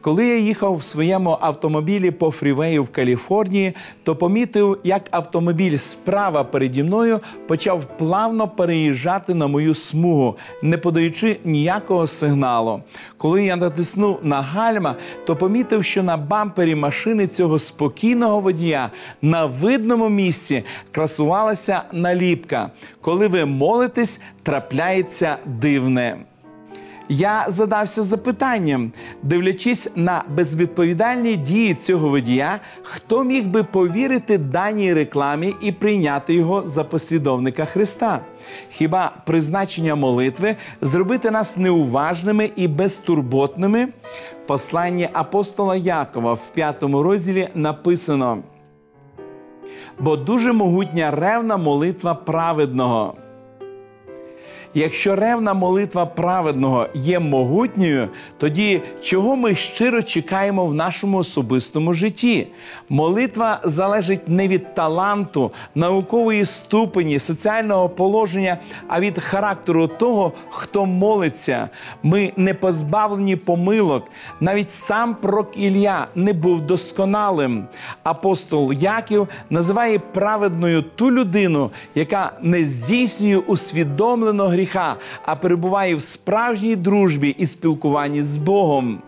Коли я їхав в своєму автомобілі по фрівею в Каліфорнії, то помітив, як автомобіль справа переді мною почав плавно переїжджати на мою смугу, не подаючи ніякого сигналу. Коли я натиснув на гальма, то помітив, що на бампері машини цього спокійного водія на видному місці красувалася наліпка. Коли ви молитесь, трапляється дивне. Я задався запитанням, дивлячись на безвідповідальні дії цього водія, хто міг би повірити даній рекламі і прийняти його за послідовника Христа? Хіба призначення молитви зробити нас неуважними і безтурботними? Послання апостола Якова в п'ятому розділі написано: бо дуже могутня ревна молитва праведного. Якщо ревна молитва праведного є могутньою, тоді чого ми щиро чекаємо в нашому особистому житті? Молитва залежить не від таланту, наукової ступені, соціального положення, а від характеру того, хто молиться. Ми не позбавлені помилок. Навіть сам пророк Ілля не був досконалим. Апостол Яків називає праведною ту людину, яка не здійснює усвідомлено гріха, а перебуває в справжній дружбі і спілкуванні з Богом.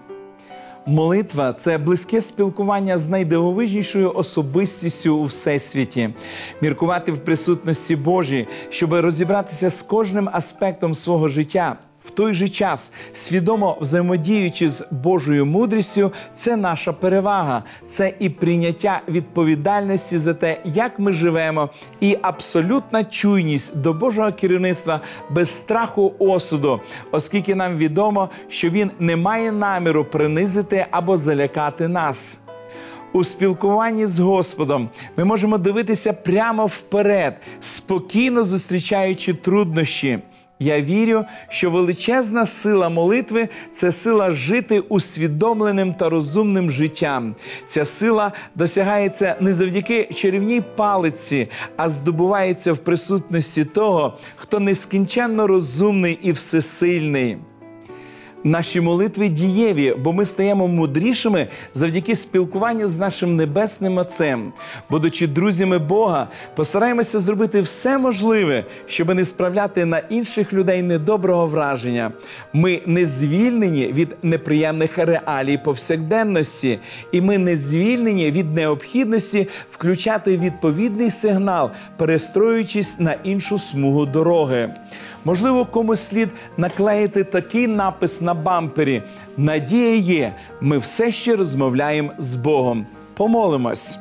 Молитва це близьке спілкування з найдивовижнішою особистістю у всесвіті, міркувати в присутності Божій, щоб розібратися з кожним аспектом свого життя. В той же час, свідомо взаємодіючи з Божою мудрістю, це наша перевага, це і прийняття відповідальності за те, як ми живемо, і абсолютна чуйність до Божого керівництва без страху осуду, оскільки нам відомо, що він не має наміру принизити або залякати нас. У спілкуванні з Господом ми можемо дивитися прямо вперед, спокійно зустрічаючи труднощі. Я вірю, що величезна сила молитви це сила жити усвідомленим та розумним життям. Ця сила досягається не завдяки чарівній палиці, а здобувається в присутності того, хто нескінченно розумний і всесильний. Наші молитви дієві, бо ми стаємо мудрішими завдяки спілкуванню з нашим небесним Отцем. Будучи друзями Бога, постараємося зробити все можливе, щоб не справляти на інших людей недоброго враження. Ми не звільнені від неприємних реалій повсякденності, і ми не звільнені від необхідності включати відповідний сигнал, перестроюючись на іншу смугу дороги. Можливо, комусь слід наклеїти такий напис на бампері. Надія є, ми все ще розмовляємо з Богом. Помолимось.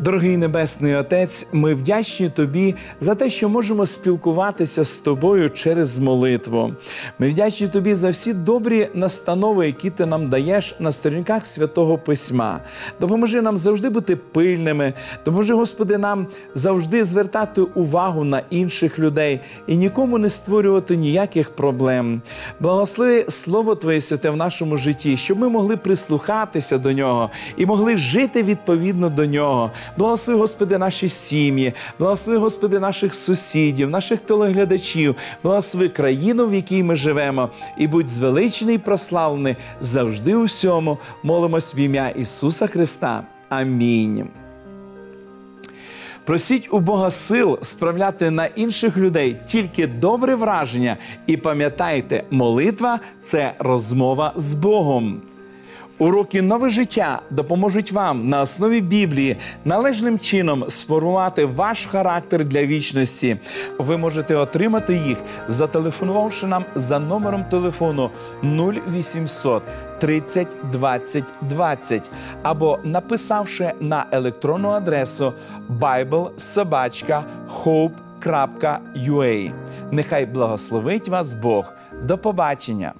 Дорогий Небесний Отець, ми вдячні Тобі за те, що можемо спілкуватися з тобою через молитву. Ми вдячні Тобі за всі добрі настанови, які ти нам даєш на сторінках святого Письма. Допоможи нам завжди бути пильними, допоможи, Господи, нам завжди звертати увагу на інших людей і нікому не створювати ніяких проблем. Благослови Слово Твоє святе в нашому житті, щоб ми могли прислухатися до нього і могли жити відповідно до нього. Благослови, Господи, наші сім'ї, благослови, Господи, наших сусідів, наших телеглядачів, благослови країну, в якій ми живемо, і будь звеличений і прославлений завжди у всьому. Молимось в ім'я Ісуса Христа. Амінь. Просіть у Бога сил справляти на інших людей тільки добре враження, і пам'ятайте, молитва це розмова з Богом. Уроки нове життя допоможуть вам на основі Біблії належним чином сформувати ваш характер для вічності. Ви можете отримати їх, зателефонувавши нам за номером телефону 0800 30 20 20 або написавши на електронну адресу biblesobachka.hope.ua. Нехай благословить вас Бог. До побачення!